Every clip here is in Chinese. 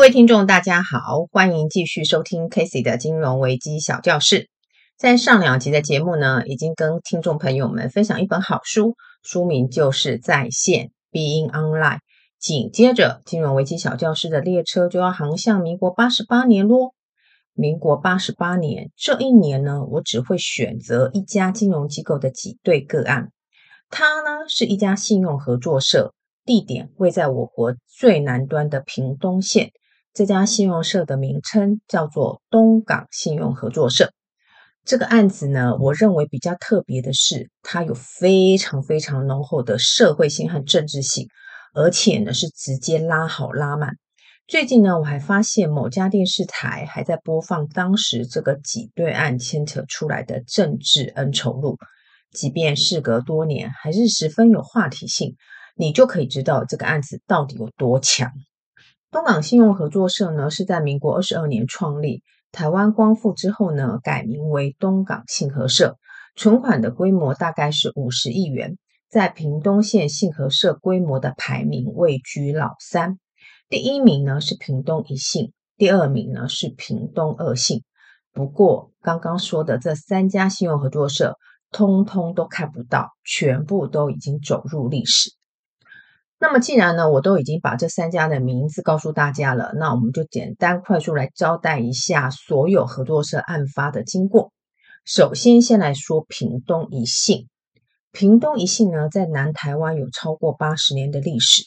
各位听众，大家好，欢迎继续收听 Casey 的金融危机小教室。在上两集的节目呢，已经跟听众朋友们分享一本好书，书名就是《在线 Being Online》。紧接着，金融危机小教室的列车就要航向民国八十八年喽。民国八十八年这一年呢，我只会选择一家金融机构的挤兑个案，它呢是一家信用合作社。地点位在我国最南端的屏东县，这家信用社的名称叫做东港信用合作社。这个案子呢，我认为比较特别的是，它有非常非常浓厚的社会性和政治性，而且呢是直接拉好拉满。最近呢，我还发现某家电视台还在播放当时这个挤兑案牵扯出来的政治恩仇录，即便事隔多年，还是十分有话题性。你就可以知道这个案子到底有多强。东港信用合作社呢，是在民国二十二年创立，台湾光复之后呢，改名为东港信合社，存款的规模大概是五十亿元，在屏东县信合社规模的排名位居老三，第一名呢是屏东一信，第二名呢是屏东二信。不过刚刚说的这三家信用合作社，通通都看不到，全部都已经走入历史。那么，既然呢，我都已经把这三家的名字告诉大家了，那我们就简单快速来交代一下所有合作社案发的经过。首先，先来说屏东一信。屏东一信呢，在南台湾有超过八十年的历史，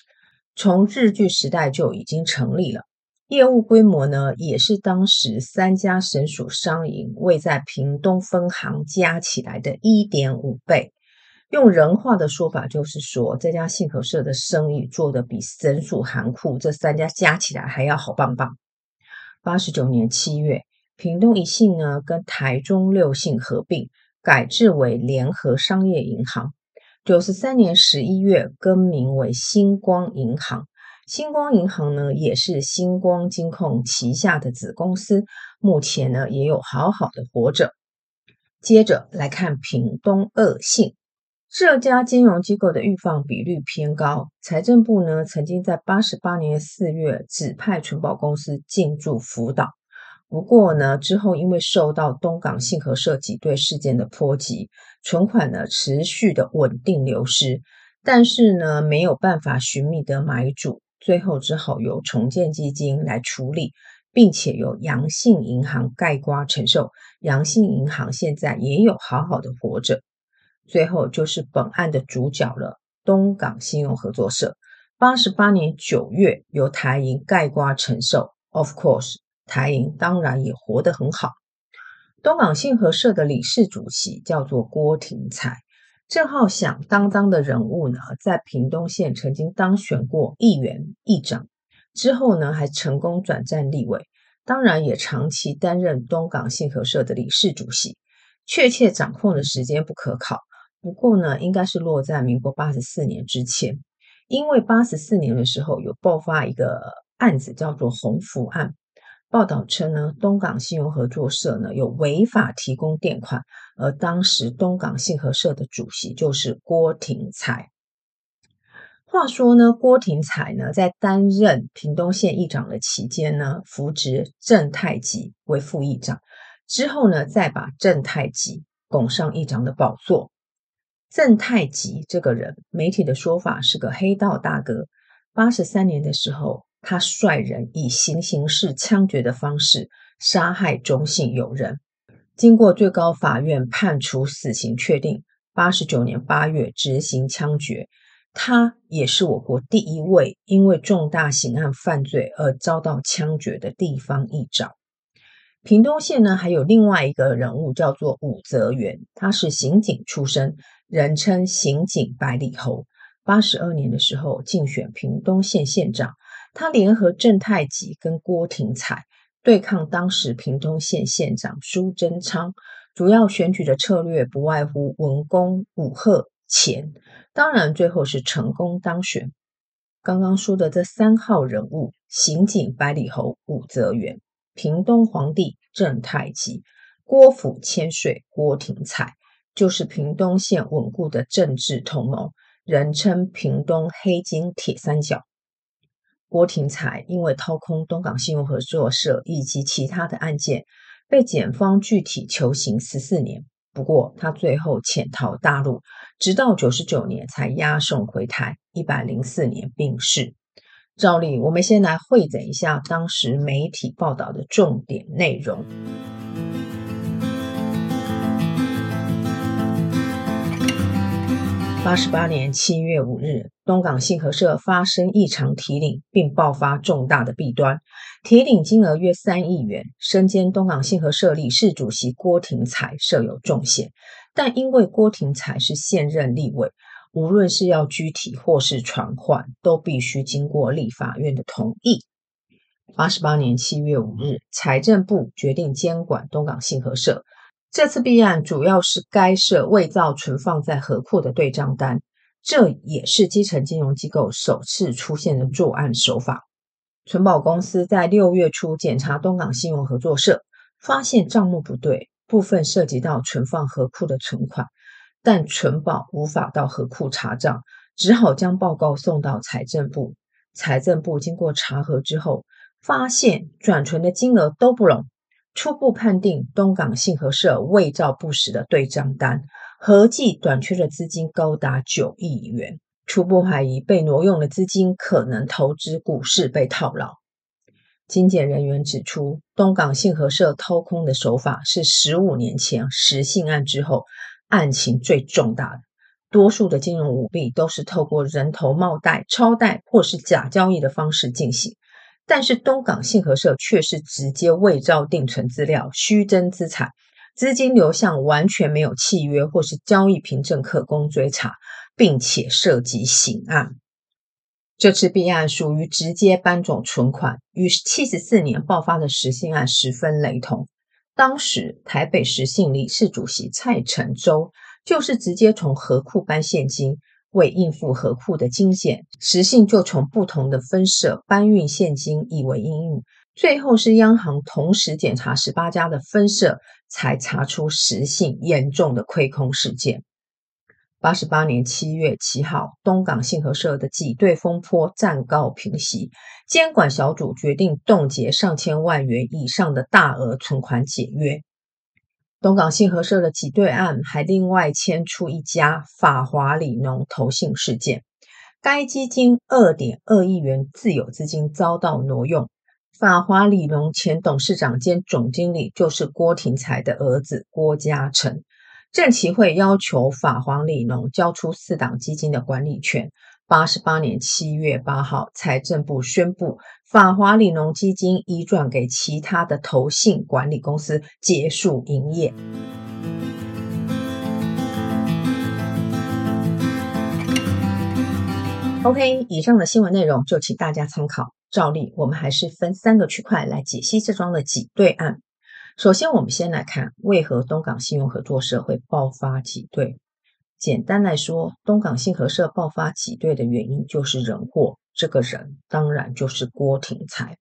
从日据时代就已经成立了。业务规模呢，也是当时三家省属商银位在屏东分行加起来的一点五倍。用人话的说法，就是说这家信合社的生意做得比省属行库这三家加起来还要好棒棒。八十九年七月，屏东一信呢跟台中六信合并，改制为联合商业银行。九十三年十一月，更名为星光银行。星光银行呢也是星光金控旗下的子公司，目前呢也有好好的活着。接着来看屏东二信。这家金融机构的预放比率偏高，财政部呢曾经在八十八年四月指派存保公司进驻辅导，不过呢之后因为受到东港信合社挤兑事件的波及，存款呢持续的稳定流失，但是呢没有办法寻觅得买主，最后只好由重建基金来处理，并且由阳性银行盖瓜承受，阳性银行现在也有好好的活着。最后就是本案的主角了，东港信用合作社。八十八年九月由台银盖瓜承受，of course，台银当然也活得很好。东港信合社的理事主席叫做郭廷彩，这号响当当的人物呢，在屏东县曾经当选过议员、议长，之后呢还成功转战立委，当然也长期担任东港信合社的理事主席，确切掌控的时间不可考。不过呢，应该是落在民国八十四年之前，因为八十四年的时候有爆发一个案子，叫做鸿福案。报道称呢，东港信用合作社呢有违法提供垫款，而当时东港信合社的主席就是郭廷才。话说呢，郭廷才呢在担任屏东县议长的期间呢，扶植郑太吉为副议长，之后呢再把郑太吉拱上议长的宝座。郑太吉这个人，媒体的说法是个黑道大哥。八十三年的时候，他率人以行刑式枪决的方式杀害中信友人，经过最高法院判处死刑确定，八十九年八月执行枪决。他也是我国第一位因为重大刑案犯罪而遭到枪决的地方议长。屏东县呢，还有另外一个人物叫做武则元，他是刑警出身。人称刑警百里侯，八十二年的时候竞选屏东县县长，他联合郑太吉跟郭廷彩对抗当时屏东县县长苏贞昌，主要选举的策略不外乎文攻武吓钱，当然最后是成功当选。刚刚说的这三号人物：刑警百里侯武则元、屏东皇帝郑太吉、郭府千岁郭廷彩。就是屏东县稳固的政治同盟，人称屏东黑金铁三角。郭廷才因为掏空东港信用合作社以及其他的案件，被检方具体求刑十四年。不过他最后潜逃大陆，直到九十九年才押送回台，一百零四年病逝。照例，我们先来汇整一下当时媒体报道的重点内容。八十八年七月五日，东港信合社发生异常提领，并爆发重大的弊端。提领金额约三亿元，身兼东港信合社理事主席郭廷才设有重嫌，但因为郭廷才是现任立委，无论是要居提或是传唤，都必须经过立法院的同意。八十八年七月五日，财政部决定监管东港信合社。这次弊案主要是该社伪造存放在河库的对账单，这也是基层金融机构首次出现的作案手法。存保公司在六月初检查东港信用合作社，发现账目不对，部分涉及到存放河库的存款，但存保无法到河库查账，只好将报告送到财政部。财政部经过查核之后，发现转存的金额都不拢。初步判定东港信合社伪造不实的对账单，合计短缺的资金高达九亿元。初步怀疑被挪用的资金可能投资股市被套牢。经检人员指出，东港信合社掏空的手法是十五年前实信案之后案情最重大的。多数的金融舞弊都是透过人头冒贷、超贷或是假交易的方式进行。但是东港信合社却是直接伪造定存资料、虚增资产，资金流向完全没有契约或是交易凭证可供追查，并且涉及刑案。这次弊案属于直接搬走存款，与七十四年爆发的实信案十分雷同。当时台北实信理事主席蔡成洲就是直接从河库搬现金。为应付合库的金险，实信就从不同的分社搬运现金，以为因应。最后是央行同时检查十八家的分社，才查出实信严重的亏空事件。八十八年七月七号，东港信合社的挤兑风波暂告平息，监管小组决定冻结上千万元以上的大额存款解约。东港信合社的挤兑案还另外牵出一家法华里农投信事件，该基金二点二亿元自有资金遭到挪用。法华里农前董事长兼总经理就是郭廷才的儿子郭家成，证期会要求法华里农交出四档基金的管理权。八十八年七月八号，财政部宣布，法华里农基金移转给其他的投信管理公司，结束营业。OK，以上的新闻内容就请大家参考。照例，我们还是分三个区块来解析这桩的挤兑案。首先，我们先来看为何东港信用合作社会爆发挤兑。简单来说，东港信合社爆发挤兑的原因就是人祸。这个人当然就是郭廷才。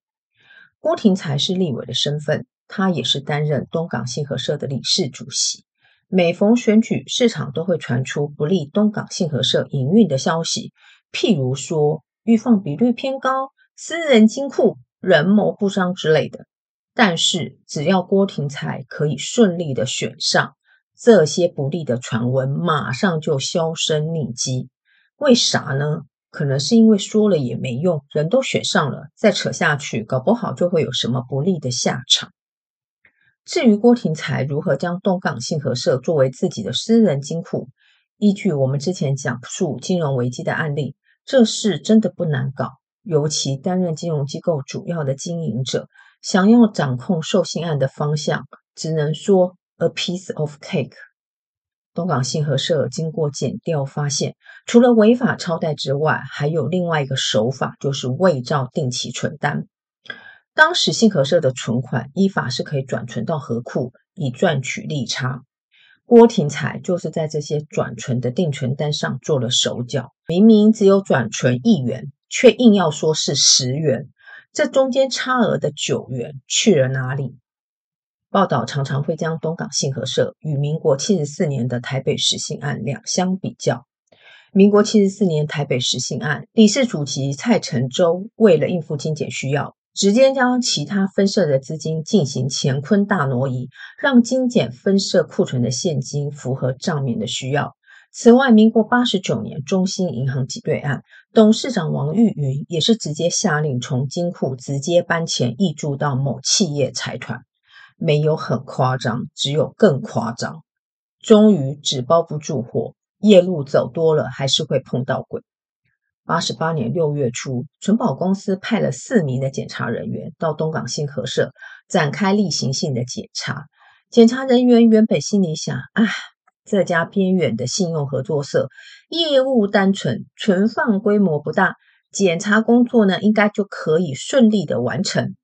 郭廷才是立委的身份，他也是担任东港信合社的理事主席。每逢选举，市场都会传出不利东港信合社营运的消息，譬如说预放比率偏高、私人金库、人谋不臧之类的。但是只要郭廷才可以顺利的选上，这些不利的传闻马上就销声匿迹，为啥呢？可能是因为说了也没用，人都选上了，再扯下去，搞不好就会有什么不利的下场。至于郭廷才如何将东港信合社作为自己的私人金库，依据我们之前讲述金融危机的案例，这事真的不难搞。尤其担任金融机构主要的经营者，想要掌控授信案的方向，只能说。A piece of cake。东港信合社经过检调发现，除了违法超贷之外，还有另外一个手法，就是伪造定期存单。当时信合社的存款依法是可以转存到合库，以赚取利差。郭廷才就是在这些转存的定存单上做了手脚，明明只有转存一元，却硬要说是十元，这中间差额的九元去了哪里？报道常常会将东港信合社与民国七十四年的台北实信案两相比较。民国七十四年台北十信案，理事主席蔡成洲为了应付精简需要，直接将其他分社的资金进行乾坤大挪移，让精简分社库存的现金符合账面的需要。此外，民国八十九年中兴银行挤兑案，董事长王玉云也是直接下令从金库直接搬钱挹注到某企业财团，没有很夸张，只有更夸张。终于纸包不住火。夜路走多了，还是会碰到鬼。八十八年六月初，存保公司派了四名的检查人员到东港信合社展开例行性的检查。检查人员原本心里想：啊，这家偏远的信用合作社业务单纯，存放规模不大，检查工作呢应该就可以顺利的完成。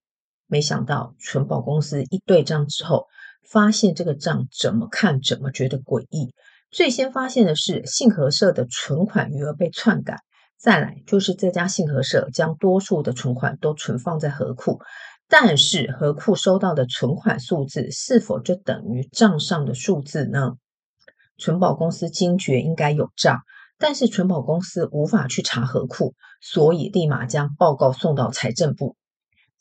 没想到存保公司一对账之后，发现这个账怎么看怎么觉得诡异。最先发现的是信合社的存款余额被篡改，再来就是这家信合社将多数的存款都存放在合库，但是合库收到的存款数字是否就等于账上的数字呢？存保公司惊觉应该有诈，但是存保公司无法去查合库，所以立马将报告送到财政部。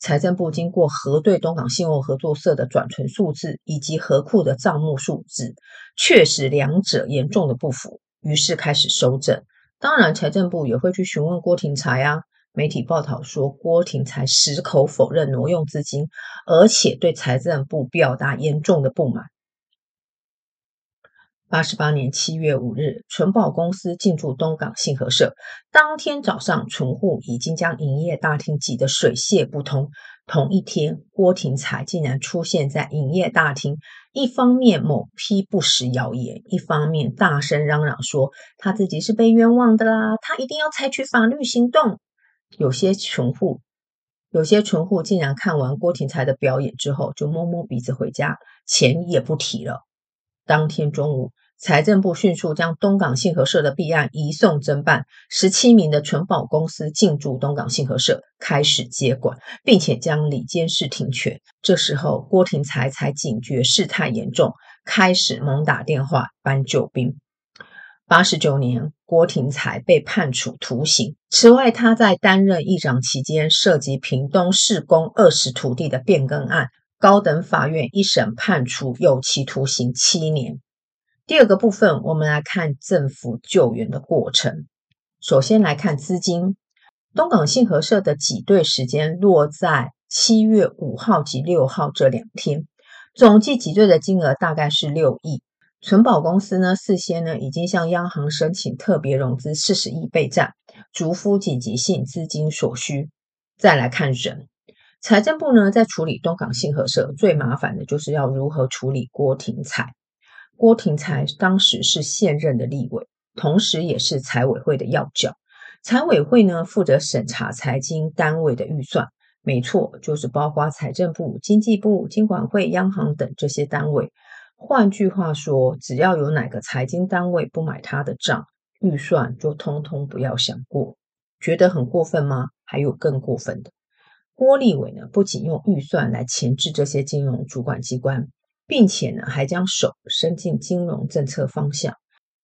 财政部经过核对东港信用合作社的转存数字以及合库的账目数字，确实两者严重的不符，于是开始收证。当然，财政部也会去询问郭廷才啊。媒体报道说，郭廷才矢口否认挪用资金，而且对财政部表达严重的不满。八十八年七月五日，存保公司进驻东港信合社。当天早上，存户已经将营业大厅挤得水泄不通。同一天，郭廷才竟然出现在营业大厅，一方面某批不实谣言，一方面大声嚷嚷说他自己是被冤枉的啦，他一定要采取法律行动。有些存户，有些存户竟然看完郭廷才的表演之后，就摸摸鼻子回家，钱也不提了。当天中午，财政部迅速将东港信合社的弊案移送侦办，十七名的存保公司进驻东港信合社，开始接管，并且将里监事停权。这时候，郭廷才才警觉事态严重，开始猛打电话搬救兵。八十九年，郭廷才被判处徒刑。此外，他在担任议长期间，涉及屏东市公二十土地的变更案。高等法院一审判处有期徒刑七年。第二个部分，我们来看政府救援的过程。首先来看资金，东港信合社的挤兑时间落在七月五号及六号这两天，总计挤兑的金额大概是六亿。存保公司呢，事先呢已经向央行申请特别融资四十亿备战，筑敷紧急性资金所需。再来看人。财政部呢，在处理东港信合社最麻烦的就是要如何处理郭廷才。郭廷才当时是现任的立委，同时也是财委会的要角。财委会呢，负责审查财经单位的预算，没错，就是包括财政部、经济部、金管会、央行等这些单位。换句话说，只要有哪个财经单位不买他的账，预算就通通不要想过。觉得很过分吗？还有更过分的。郭立伟呢，不仅用预算来钳制这些金融主管机关，并且呢，还将手伸进金融政策方向。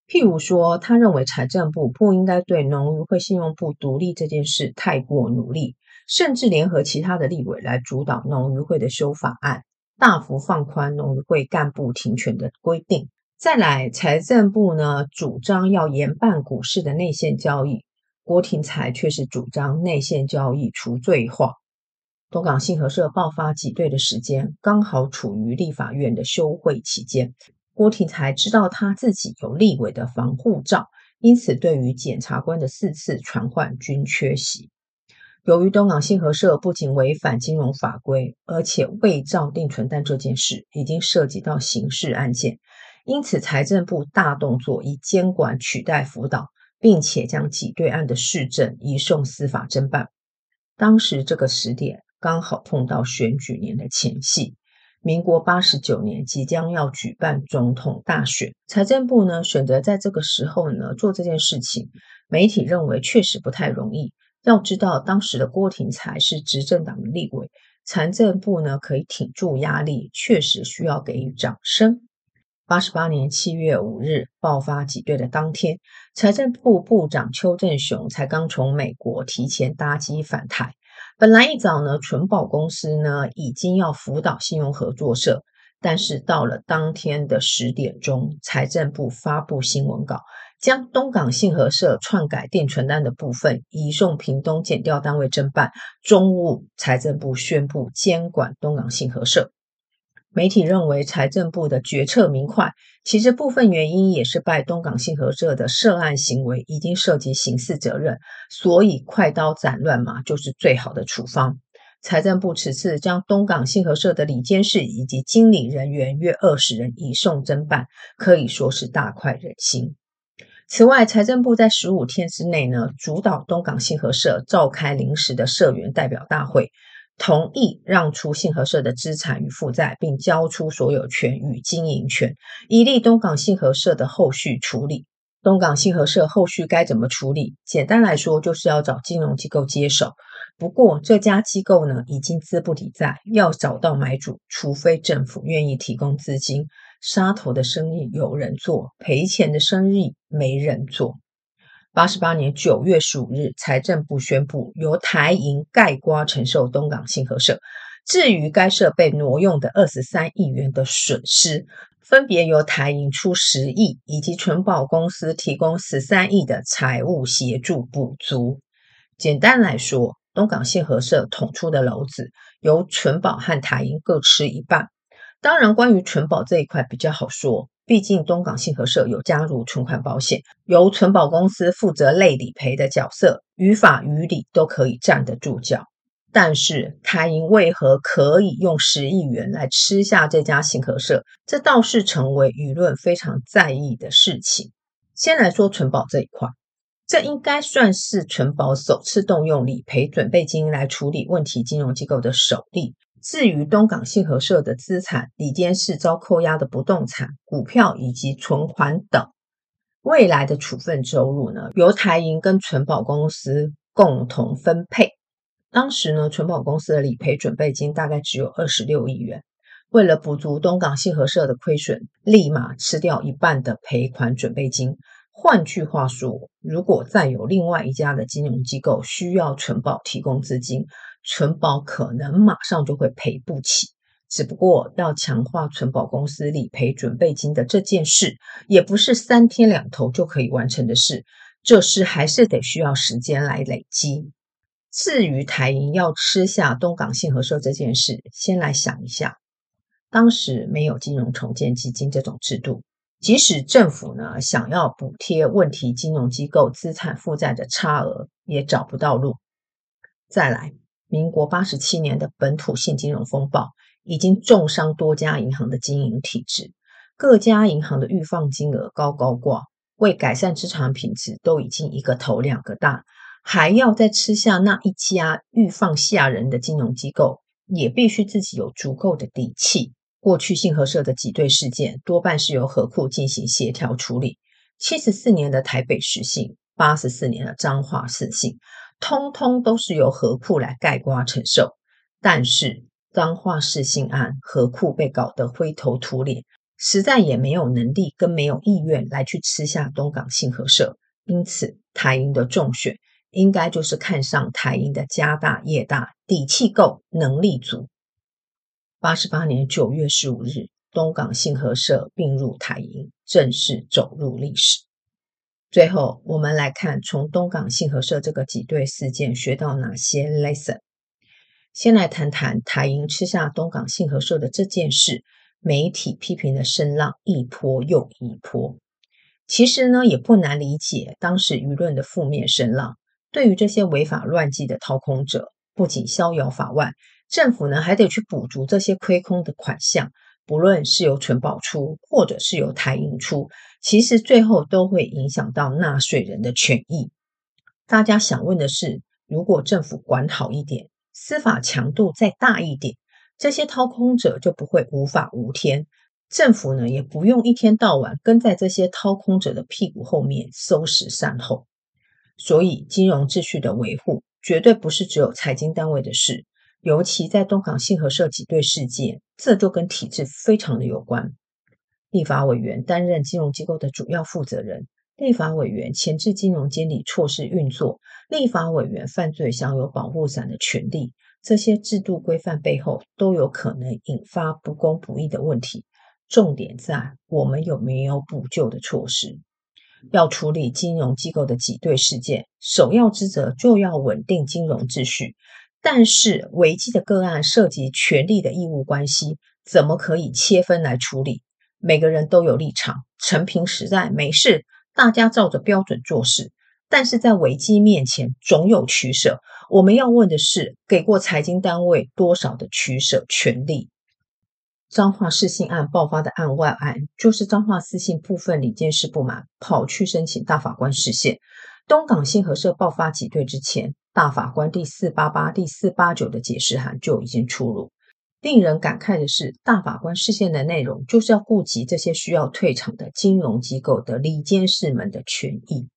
譬如说，他认为财政部不应该对农渔会信用部独立这件事太过努力，甚至联合其他的立委来主导农渔会的修法案，大幅放宽农渔会干部停权的规定。再来，财政部呢，主张要严办股市的内线交易，郭廷才却是主张内线交易除罪化。东港信合社爆发挤兑的时间刚好处于立法院的休会期间，郭廷才知道他自己有立委的防护罩，因此对于检察官的四次传唤均缺席。由于东港信合社不仅违反金融法规，而且伪造定存单这件事已经涉及到刑事案件，因此财政部大动作，以监管取代辅导，并且将挤兑案的事政移送司法侦办。当时这个时点。刚好碰到选举年的前夕，民国八十九年即将要举办总统大选，财政部呢选择在这个时候呢做这件事情，媒体认为确实不太容易。要知道，当时的郭廷才是执政党的立委，财政部呢可以挺住压力，确实需要给予掌声。八十八年七月五日爆发挤兑的当天，财政部部长邱正雄才刚从美国提前搭机返台。本来一早呢，存保公司呢已经要辅导信用合作社，但是到了当天的十点钟，财政部发布新闻稿，将东港信合社篡改定存单的部分移送屏东检调单位侦办。中午，财政部宣布监管东港信合社。媒体认为财政部的决策明快，其实部分原因也是拜东港信合社的涉案行为已经涉及刑事责任，所以快刀斩乱麻就是最好的处方。财政部此次将东港信合社的理监事以及经理人员约二十人移送侦办，可以说是大快人心。此外，财政部在十五天之内呢，主导东港信合社召开临时的社员代表大会。同意让出信合社的资产与负债，并交出所有权与经营权，以利东港信合社的后续处理。东港信合社后续该怎么处理？简单来说，就是要找金融机构接手。不过，这家机构呢，已经资不抵债，要找到买主，除非政府愿意提供资金。杀头的生意有人做，赔钱的生意没人做。八十八年九月十五日，财政部宣布由台银概括承受东港信合社。至于该社被挪用的二十三亿元的损失，分别由台银出十亿，以及存保公司提供十三亿的财务协助补足。简单来说，东港信合社捅出的篓子，由存保和台银各吃一半。当然，关于存保这一块比较好说。毕竟东港信合社有加入存款保险，由存保公司负责类理赔的角色，于法于理都可以站得住脚。但是台银为何可以用十亿元来吃下这家信合社？这倒是成为舆论非常在意的事情。先来说存保这一块，这应该算是存保首次动用理赔准备金来处理问题金融机构的首例。至于东港信合社的资产，里监事遭扣押的不动产、股票以及存款等，未来的处分收入呢，由台银跟存保公司共同分配。当时呢，存保公司的理赔准备金大概只有二十六亿元，为了补足东港信合社的亏损，立马吃掉一半的赔款准备金。换句话说，如果再有另外一家的金融机构需要存保提供资金，存保可能马上就会赔不起，只不过要强化存保公司理赔准备金的这件事，也不是三天两头就可以完成的事，这事还是得需要时间来累积。至于台银要吃下东港信合社这件事，先来想一下，当时没有金融重建基金这种制度，即使政府呢想要补贴问题金融机构资产负债的差额，也找不到路。再来。民国八十七年的本土性金融风暴已经重伤多家银行的经营体制，各家银行的预放金额高高挂，为改善资产品质都已经一个头两个大，还要再吃下那一家预放下人的金融机构，也必须自己有足够的底气。过去信合社的挤兑事件多半是由何库进行协调处理，七十四年的台北市信，八十四年的彰化市信。通通都是由合库来盖瓜承受，但是彰化市信案合库被搞得灰头土脸，实在也没有能力跟没有意愿来去吃下东港信合社，因此台英的重选应该就是看上台英的家大业大，底气够，能力足。八十八年九月十五日，东港信合社并入台英，正式走入历史。最后，我们来看从东港信合社这个挤兑事件学到哪些 lesson。先来谈谈台银吃下东港信合社的这件事，媒体批评的声浪一波又一波。其实呢，也不难理解当时舆论的负面声浪。对于这些违法乱纪的掏空者，不仅逍遥法外，政府呢还得去补足这些亏空的款项。不论是由存保出，或者是由台银出，其实最后都会影响到纳税人的权益。大家想问的是，如果政府管好一点，司法强度再大一点，这些掏空者就不会无法无天，政府呢也不用一天到晚跟在这些掏空者的屁股后面收拾善后。所以，金融秩序的维护绝对不是只有财经单位的事。尤其在东港信合社挤兑事件，这就跟体制非常的有关。立法委员担任金融机构的主要负责人，立法委员前置金融监理措施运作，立法委员犯罪享有保护伞的权利。这些制度规范背后都有可能引发不公不义的问题。重点在我们有没有补救的措施。要处理金融机构的挤兑事件，首要之责就要稳定金融秩序。但是危机的个案涉及权利的义务关系，怎么可以切分来处理？每个人都有立场，陈平实在，没事，大家照着标准做事。但是在危机面前，总有取舍。我们要问的是，给过财经单位多少的取舍权利？彰化市信案爆发的案外案，就是彰化四信部分理监事不满，跑去申请大法官释宪。东港信合社爆发挤兑之前，大法官第四八八、第四八九的解释函就已经出炉。令人感慨的是，大法官释宪的内容，就是要顾及这些需要退场的金融机构的理监事们的权益。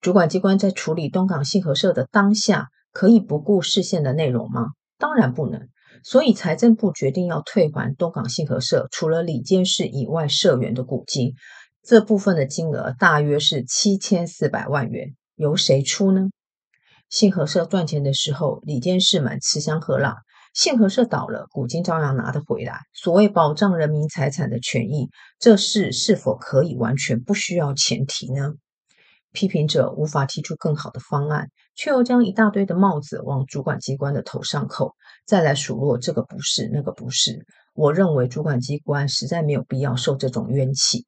主管机关在处理东港信合社的当下，可以不顾释宪的内容吗？当然不能。所以财政部决定要退还东港信合社除了理监事以外社员的股金，这部分的金额大约是七千四百万元，由谁出呢？信合社赚钱的时候，理监事们吃香喝辣；信合社倒了，股金照样拿得回来。所谓保障人民财产的权益，这事是否可以完全不需要前提呢？批评者无法提出更好的方案，却又将一大堆的帽子往主管机关的头上扣，再来数落这个不是，那个不是。我认为主管机关实在没有必要受这种冤气。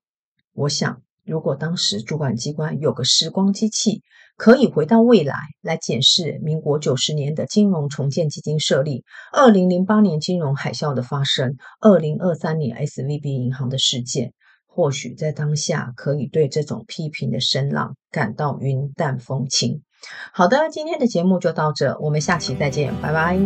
我想，如果当时主管机关有个时光机器，可以回到未来来检视民国九十年的金融重建基金设立，二零零八年金融海啸的发生，二零二三年 SVB 银行的事件。或许在当下可以对这种批评的声浪感到云淡风轻。好的，今天的节目就到这，我们下期再见，拜拜。